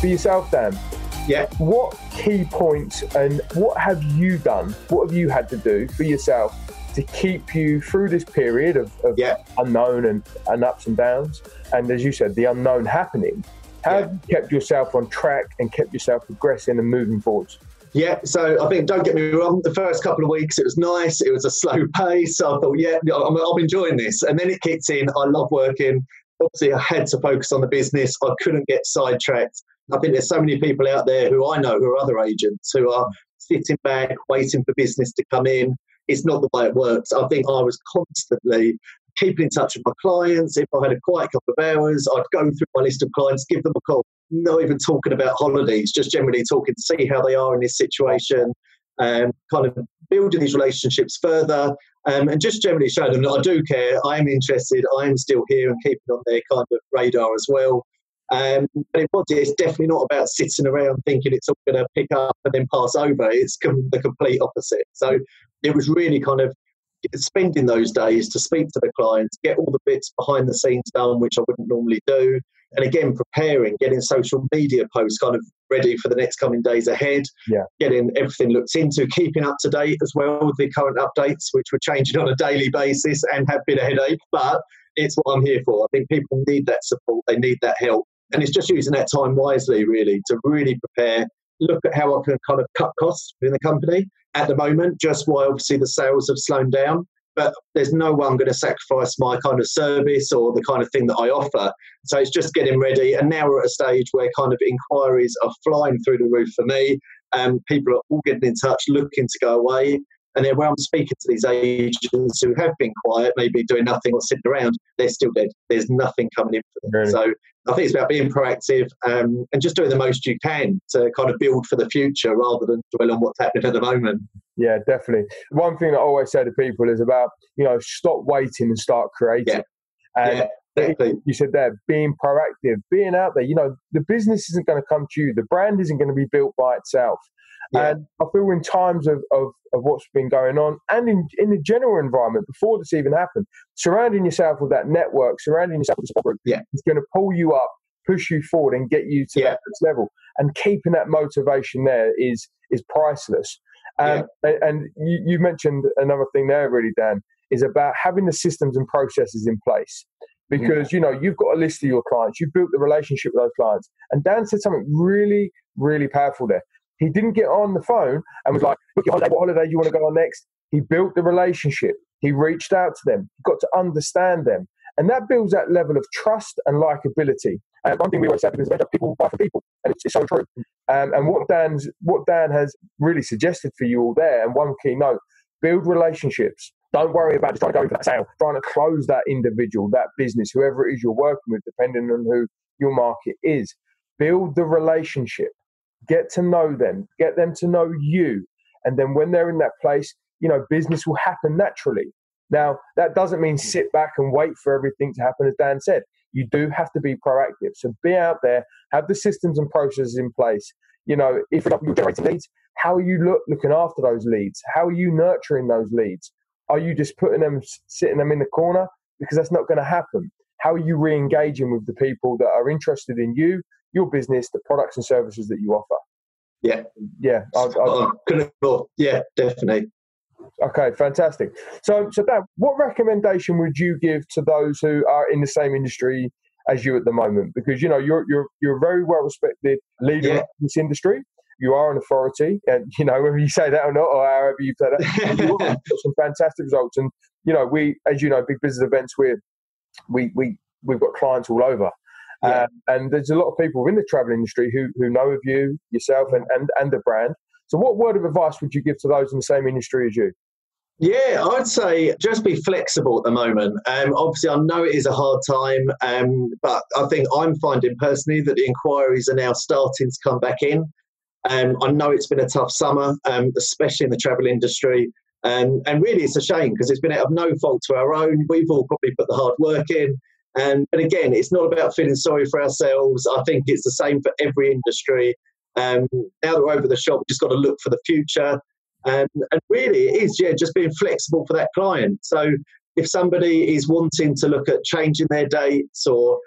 For yourself, Dan. Yeah. What key points and what have you done? What have you had to do for yourself to keep you through this period of, of yeah. unknown and, and ups and downs? And as you said, the unknown happening. How Yeah. have you kept yourself on track and kept yourself progressing and moving forwards? Yeah, so I think don't get me wrong. The first couple of weeks it was nice. It was a slow pace. So I thought, yeah, I'm, I'm enjoying this. And then it kicks in. I love working. Obviously, I had to focus on the business. I couldn't get sidetracked. I think there's so many people out there who I know who are other agents who are sitting back waiting for business to come in. It's not the way it works. I think I was constantly keeping in touch with my clients. If I had a quiet couple of hours, I'd go through my list of clients, give them a call. Not even talking about holidays, just generally talking to see how they are in this situation, um, kind of building these relationships further, um, and just generally showing them that I do care, I am interested, I am still here and keeping on their kind of radar as well. Um, but it was, it's definitely not about sitting around thinking it's all going to pick up and then pass over. It's com- the complete opposite. So it was really kind of spending those days to speak to the clients, get all the bits behind the scenes done, which I wouldn't normally do. And again, preparing, getting social media posts kind of ready for the next coming days ahead, Yeah. getting everything looked into, keeping up to date as well with the current updates, which were changing on a daily basis and have been a headache. But it's what I'm here for. I think people need that support, they need that help. And it's just using that time wisely, really, to really prepare, look at how I can kind of cut costs within the company at the moment, just while obviously the sales have slowed down. But there's no one going to sacrifice my kind of service or the kind of thing that I offer. So it's just getting ready. And now we're at a stage where kind of inquiries are flying through the roof for me. and people are all getting in touch, looking to go away. And then when I'm speaking to these agents who have been quiet, maybe doing nothing or sitting around, they're still dead. There's nothing coming in for them. Really? So I think it's about being proactive um, and just doing the most you can to kind of build for the future rather than dwell on what's happening at the moment. Yeah, definitely. One thing I always say to people is about, you know, stop waiting and start creating. Yeah. And yeah, exactly. you said there, being proactive, being out there. You know, the business isn't going to come to you. The brand isn't going to be built by itself. Yeah. And I feel in times of, of, of what's been going on and in, in the general environment before this even happened, surrounding yourself with that network, surrounding yourself with support Yeah. it's going to pull you up, push you forward and get you to Yeah. that next level. And keeping that motivation there is is priceless. Um, and, and you, you mentioned another thing there, really, Dan, is about having the systems and processes in place. Because you know you've got a list of your clients, you've built the relationship with those clients, and Dan said something really, really powerful there. He didn't get on the phone and was like, "Book your holiday. What holiday do you want to go on next?" He built the relationship. He reached out to them. He got to understand them, and that builds that level of trust and likability. And one thing we always say is that people buy for people, and it's, it's so true. Um, and what Dan's what Dan has really suggested for you all there, and one key note: build relationships. Don't worry about just trying to go for that sale, trying to close that individual, that business, whoever it is you're working with, depending on who your market is. Build the relationship. Get to know them. Get them to know you. And then when they're in that place, you know, business will happen naturally. Now, that doesn't mean mm. sit back and wait for everything to happen, as Dan said. You do have to be proactive. So be out there, have the systems and processes in place. You know, if you're generating leads, how are you look, looking after those leads? How are you nurturing those leads? Are you just putting them, sitting them in the corner? Because that's not going to happen. How are you re engaging with the people that are interested in you, your business, the products and services that you offer? Yeah. Yeah. I, I. Yeah, definitely. Okay, fantastic. So, so Dan, what recommendation would you give to those who are in the same industry as you at the moment? Because you know you're you're you're a very well respected leader Yeah. in this industry, you are an authority, and you know whether you say that or not, or however you say that, you got some fantastic results. And you know, we, as you know, big business events, we we we we've got clients all over. Yeah. Um, and there's a lot of people in the travel industry who, who know of you, yourself, and, and, and the brand. So, what word of advice would you give to those in the same industry as you? Yeah, I'd say just be flexible at the moment. Um, obviously, I know it is a hard time, um, but I think I'm finding personally that the inquiries are now starting to come back in. Um, I know it's been a tough summer, um, especially in the travel industry. Um, and really, it's a shame because it's been out of no fault to our own. We've all probably put the hard work in. And, and again, it's not about feeling sorry for ourselves. I think it's the same for every industry. Um, now that we're over the shop, we've just got to look for the future. Um, and really, it is, yeah, just being flexible for that client. So if somebody is wanting to look at changing their dates or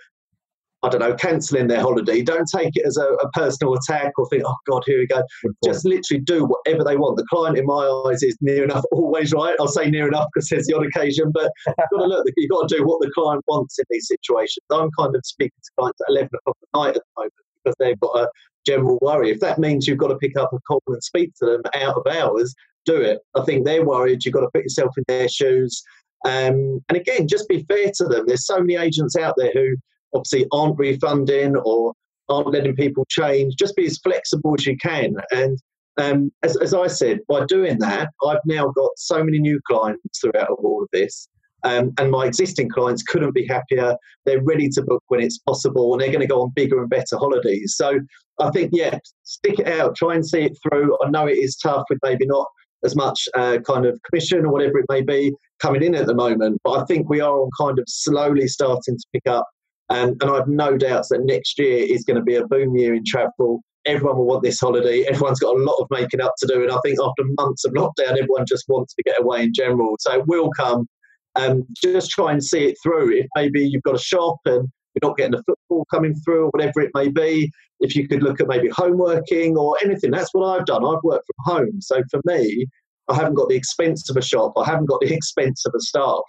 I don't know, cancelling their holiday. Don't take it as a, a, personal attack or think, oh God, here we go. Just literally do whatever they want. The client, in my eyes, is near enough always right. I'll say near enough because there's the odd occasion, but you've got to look. You've got to do what the client wants in these situations. I'm kind of speaking to clients at 11 o'clock at night at the moment because they've got a general worry. If that means you've got to pick up a call and speak to them out of hours, do it. I think they're worried. You've got to put yourself in their shoes. Um, and again, just be fair to them. There's so many agents out there who obviously aren't refunding or aren't letting people change. Just be as flexible as you can. And um, as, as, I said, by doing that, I've now got so many new clients throughout all of this. Um, and my existing clients couldn't be happier. They're ready to book when it's possible, and they're going to go on bigger and better holidays. So I think, yeah, stick it out, try and see it through. I know it is tough with maybe not as much uh, kind of commission or whatever it may be coming in at the moment, but I think we are on kind of slowly starting to pick up um, and I've no doubts that next year is going to be a boom year in travel. Everyone will want this holiday. Everyone's got a lot of making up to do. And I think after months of lockdown, everyone just wants to get away in general. So it will come. Um, just try and see it through. If maybe you've got a shop and you're not getting the football coming through or whatever it may be, if you could look at maybe home working or anything, that's what I've done. I've worked from home. So for me, I haven't got the expense of a shop. I haven't got the expense of a staff.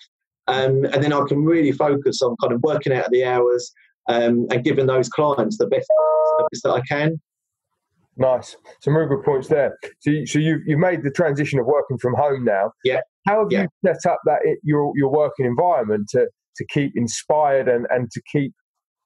Um, and then I can really focus on kind of working out of the hours um, and giving those clients the best service that I can. Nice. Some really good points there. So, you, so you've, you've made the transition of working from home now. Yeah. How have yeah. you set up that your your working environment to to keep inspired and, and to keep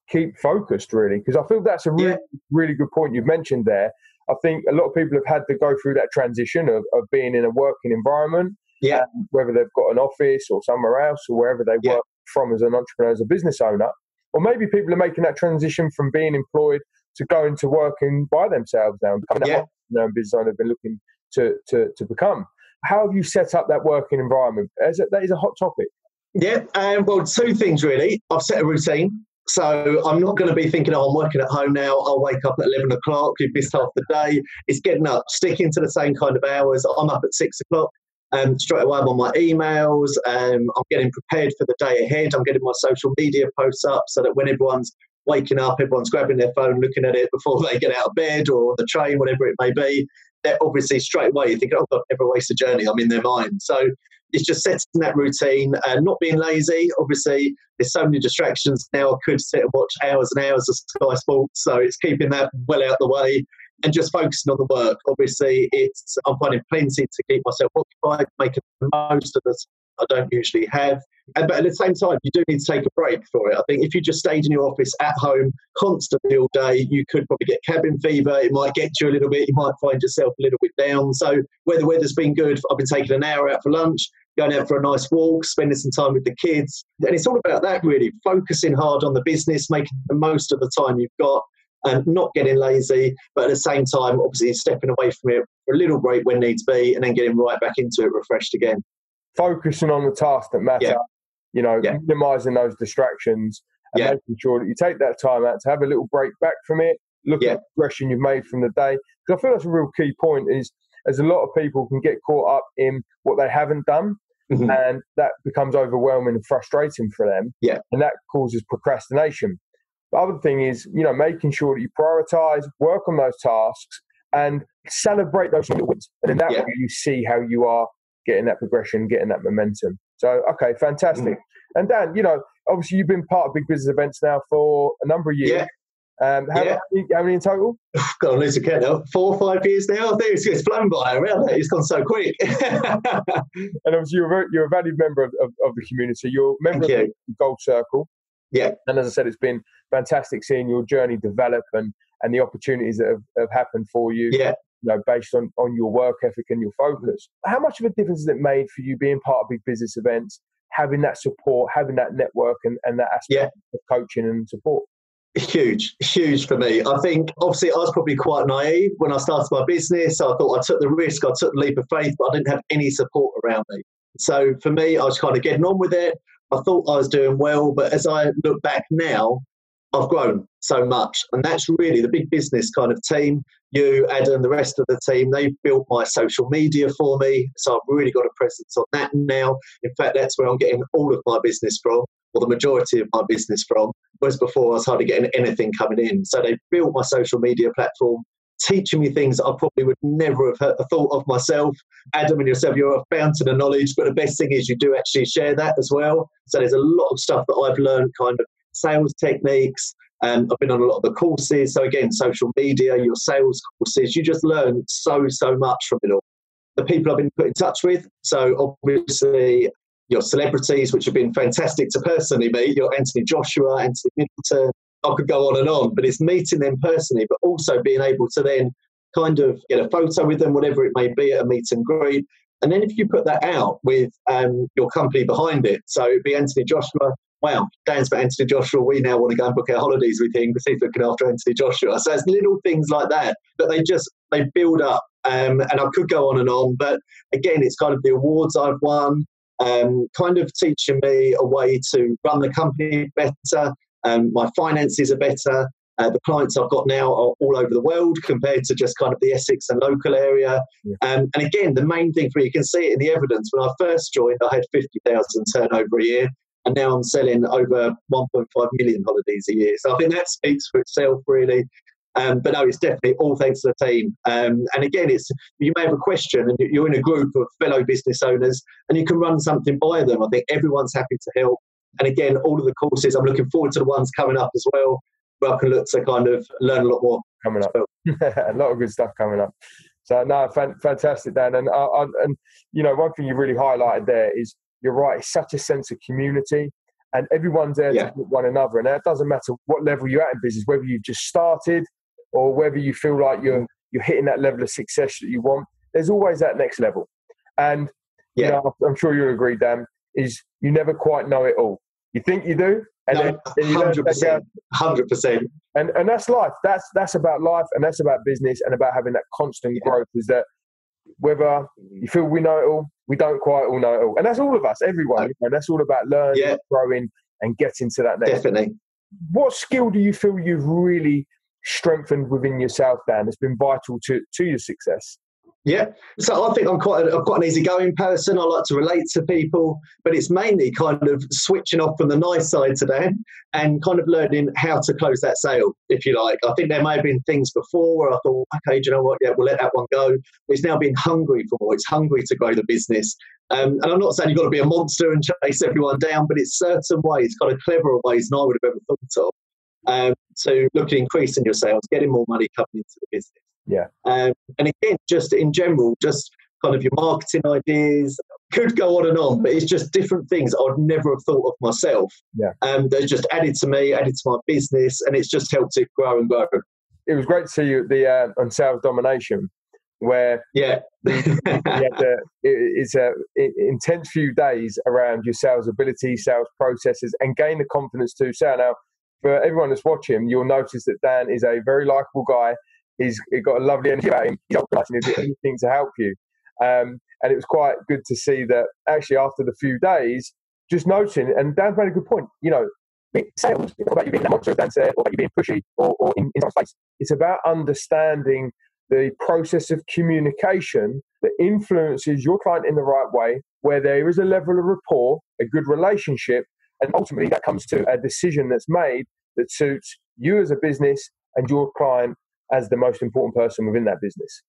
keep focused really? Because I feel that's a really yeah. really good point you've mentioned there. I think a lot of people have had to go through that transition of, of being in a working environment yeah. Um, whether they've got an office or somewhere else or wherever they yeah. work from as an entrepreneur, as a business owner. Or maybe people are making that transition from being employed to going to working by themselves now and becoming yeah. that business owner they've been looking to, to, to become. How have you set up that working environment? As a, that is a hot topic. Yeah, um, well, two things really. I've set a routine. So I'm not going to be thinking, oh, I'm working at home now. I'll wake up at 11 o'clock. You've missed half the day. It's getting up, sticking to the same kind of hours. I'm up at six o'clock. Um, straight away, I'm on my emails. Um, I'm getting prepared for the day ahead. I'm getting my social media posts up so that when everyone's waking up, everyone's grabbing their phone, looking at it before they get out of bed or the train, whatever it may be. They're obviously straight away you think, oh, God, never waste a journey. I'm in their mind. So it's just setting that routine and not being lazy. Obviously, there's so many distractions now. I could sit and watch hours and hours of Sky Sports, so it's keeping that well out the way and just focusing on the work. Obviously, it's I'm finding plenty to keep myself occupied, making the most of this I don't usually have. And, but at the same time, you do need to take a break for it. I think if you just stayed in your office at home constantly all day, you could probably get cabin fever. It might get you a little bit. You might find yourself a little bit down. So where the weather's been good, I've been taking an hour out for lunch, going out for a nice walk, spending some time with the kids. And it's all about that, really, focusing hard on the business, making the most of the time you've got and not getting lazy, but at the same time, obviously stepping away from it for a little break when needs be, and then getting right back into it refreshed again. Focusing on the tasks that matter, yeah. you know, yeah. minimizing those distractions and yeah. making sure that you take that time out to have a little break back from it, look at the progression you've made from the day. Because I feel that's a real key point is as a lot of people can get caught up in what they haven't done. Mm-hmm. And that becomes overwhelming and frustrating for them. Yeah. And that causes procrastination. The other thing is, you know, making sure that you prioritize, work on those tasks, and celebrate those little wins. And in that yeah. way, you see how you are getting that progression, getting that momentum. So, okay, fantastic. Mm. And Dan, you know, obviously you've been part of big business events now for a number of years. Yeah. Um, how, Yeah. many, how many in total? Got to lose account now. Four or five years now. I think it's, it's flown by around there. It's gone so quick. And obviously, you're a, very, you're a valued member of, of, of the community. You're a member Thank of the Gold Circle. Yeah. And as I said, it's been fantastic seeing your journey develop and, and the opportunities that have, have happened for you. yeah. you know, based on, on your work ethic and your focus. How much of a difference has it made for you being part of big business events, having that support, having that network and, and that aspect Yeah. of coaching and support? Huge, huge for me. I think obviously I was probably quite naive when I started my business. I thought I took the risk, I took the leap of faith, but I didn't have any support around me. So for me, I was kind of getting on with it. I thought I was doing well, but as I look back now, I've grown so much. And that's really the big business kind of team. You, Adam, the rest of the team, they've built my social media for me. So I've really got a presence on that now. In fact, that's where I'm getting all of my business from, or the majority of my business from. Whereas before I was hardly getting anything coming in. So they built my social media platform, teaching me things I probably would never have thought of myself. Adam and yourself, you're a fountain of knowledge, but the best thing is you do actually share that as well. So there's a lot of stuff that I've learned, kind of sales techniques. Um, I've been on a lot of the courses. So again, social media, your sales courses, you just learn so, so much from it all. The people I've been put in touch with. So obviously your celebrities, which have been fantastic to personally meet, your Anthony Joshua, Anthony Middleton. I could go on and on, but it's meeting them personally, but also being able to then kind of get a photo with them, whatever it may be, at a meet and greet. And then if you put that out with um, your company behind it, so it'd be Anthony Joshua. Wow, Dan's for Anthony Joshua. We now want to go and book our holidays with him because he's looking after Anthony Joshua. So it's little things like that, but they just they build up. Um, and I could go on and on, but again, it's kind of the awards I've won, um, kind of teaching me a way to run the company better. Um, my finances are better. Uh, the clients I've got now are all over the world compared to just kind of the Essex and local area. Yeah. Um, and again, the main thing for me, you can see it in the evidence. When I first joined, I had 50,000 turnover a year, and now I'm selling over 1.5 million holidays a year. So I think that speaks for itself, really. Um, but no, it's definitely all thanks to the team. Um, and again, it's you may have a question, and you're in a group of fellow business owners, and you can run something by them. I think everyone's happy to help. And again, all of the courses, I'm looking forward to the ones coming up as well, where I can look to kind of learn a lot more. coming up. a lot of good stuff coming up. So no, fan, fantastic, Dan. And uh, uh, and you know, one thing you really highlighted there is you're right. It's such a sense of community, and everyone's there Yeah. to help one another. And that doesn't matter what level you're at in business, whether you've just started or whether you feel like you're you're hitting that level of success that you want. There's always that next level, and you Yeah. know, I'm sure you'll agree, Dan. Is you never quite know it all. You think you do, and then, No, then you learn to hundred percent, hundred percent. and and that's life. That's that's about life, and that's about business, and about having that constant Yeah. growth. Is that whether you feel we know it all, we don't quite all know it all, and that's all of us, everyone. No. Know, that's all about learning, Yeah. growing, and getting to that next. Definitely. What skill do you feel you've really strengthened within yourself, Dan? That's been vital to to your success. Yeah, so I think I'm quite a, I'm quite an easygoing person. I like to relate to people, but it's mainly kind of switching off from the nice side today and kind of learning how to close that sale, if you like. I think there may have been things before where I thought, okay, do you know what? Yeah, we'll let that one go. It's now been hungry for more. It's hungry to grow the business. Um, and I'm not saying you've got to be a monster and chase everyone down, but it's certain ways, kind of cleverer ways than I would have ever thought of. Um, to look at increasing your sales, getting more money coming into the business. Yeah. Um, and again, just in general, just kind of your marketing ideas could go on and on, but it's just different things I'd never have thought of myself. Yeah. Um, they're just added to me, added to my business, and it's just helped it grow and grow. It was great to see you at the uh, on sales domination, where Yeah. the, it- it's a intense few days around your sales ability, sales processes, and gain the confidence to sell. Now, for everyone that's watching, you'll notice that Dan is a very likable guy. He's, he's got a lovely energy about him. He's do anything to help you. Um, and it was quite good to see that actually after the few days, just noting, and Dan's made a good point, you know, sales, it's not about you being a monster, as Dan said, or about you being pushy or, or in, in some space. It's about understanding the process of communication that influences your client in the right way, where there is a level of rapport, a good relationship, and ultimately that comes to a decision that's made that suits you as a business and your client as the most important person within that business.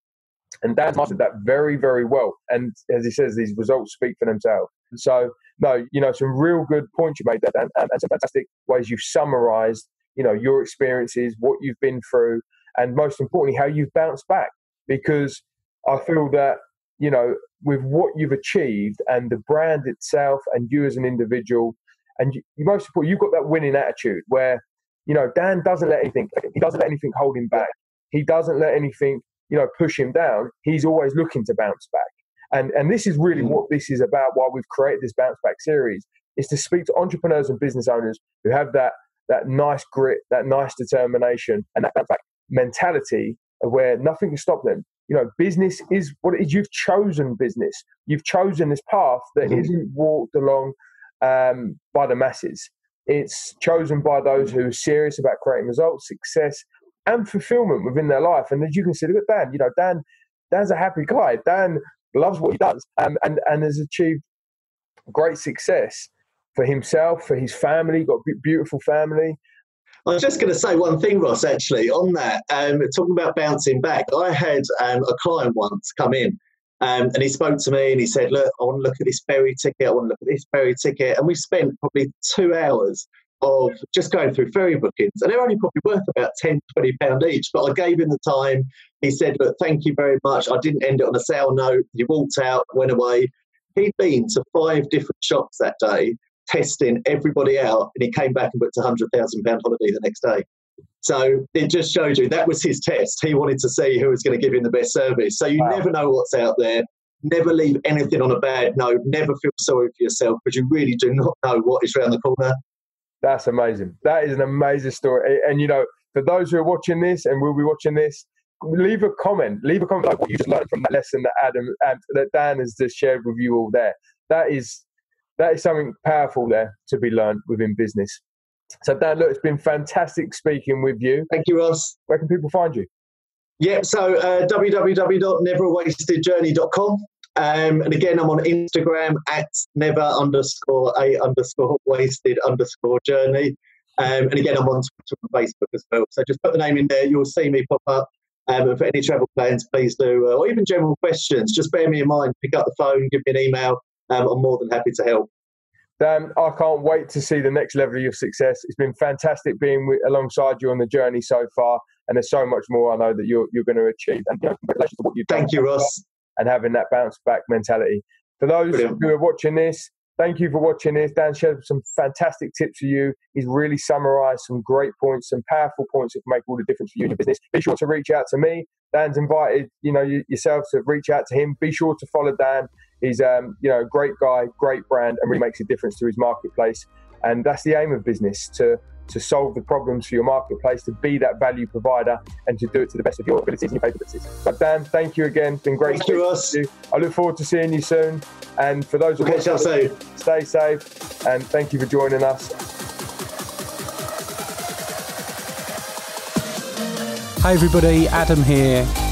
And Dan's mastered that very, very well. And as he says, these results speak for themselves. So, no, you know, some real good points you made there, and, and some fantastic ways you've summarized you know your experiences, what you've been through, and most importantly, how you've bounced back. Because I feel that you know with what you've achieved and the brand itself, and you as an individual, and you, most important, you've got that winning attitude where you know Dan doesn't let anything he doesn't let anything hold him back. He doesn't let anything you know push him down. He's always looking to bounce back. And, and this is really mm. what this is about, why we've created this bounce back series, is to speak to entrepreneurs and business owners who have that, that nice grit, that nice determination, and that bounce back mentality where nothing can stop them. You know, business is what it is. You've chosen business. You've chosen this path that mm-hmm. not walked along um, by the masses. It's chosen by those who are serious about creating results, success, and fulfillment within their life. And as you can see, look at Dan. You know, Dan, Dan's a happy guy. Dan loves what he does, um, and and has achieved great success for himself, for his family. Got a beautiful family. I was just going to say one thing, Ross. Actually, on that, um, talking about bouncing back, I had um, a client once come in, um, and he spoke to me and he said, "Look, I want to look at this ferry ticket. I want to look at this ferry ticket." And we spent probably two hours of just going through ferry bookings, and they're only probably worth about 10, 20 pound each. But I gave him the time. He said, "Look, thank you very much." I didn't end it on a sale note. He walked out, went away. He'd been to five different shops that day, testing everybody out, and he came back and booked a hundred thousand pound holiday the next day. So it just shows you that was his test. He wanted to see who was going to give him the best service. So you wow. never know what's out there. Never leave anything on a bad note. Never feel sorry for yourself because you really do not know what is around the corner. That's amazing. That is an amazing story. And, you know, for those who are watching this and will be watching this, leave a comment. Leave a comment like what you just learned from that lesson that Adam and that Dan has just shared with you all there. That is that is something powerful there to be learned within business. So Dan, look, it's been fantastic speaking with you. Thank you, Ross. Where can people find you? Yeah, so uh, www.neverwastedjourney.com. Um, and again, I'm on Instagram at never underscore a underscore wasted underscore journey. Um, and again, I'm on Twitter and Facebook as well. So just put the name in there. You'll see me pop up. Um, and for any travel plans, please do, uh, or even general questions, just bear me in mind. Pick up the phone, give me an email. Um, I'm more than happy to help. Dan, I can't wait to see the next level of your success. It's been fantastic being with, alongside you on the journey so far, and there's so much more I know that you're you're going to achieve. And you know, congratulations what you've done. Thank you, Ross and having that bounce back mentality. For those Brilliant. who are watching this, thank you for watching this. Dan shared some fantastic tips for you. He's really summarized some great points, some powerful points that can make all the difference for you in your business. Be sure to reach out to me. Dan's invited, you know, yourself to reach out to him. Be sure to follow Dan. He's, um, you know, a great guy, great brand, and really makes a difference to his marketplace. And that's the aim of business to to solve the problems for your marketplace, to be that value provider, and to do it to the best of your abilities and your capabilities. But Dan, thank you again. It's been great. Thank you, us. You. I look forward to seeing you soon. And for those who okay, watching, safe. stay safe, and thank you for joining us. Hi, everybody, Adam here,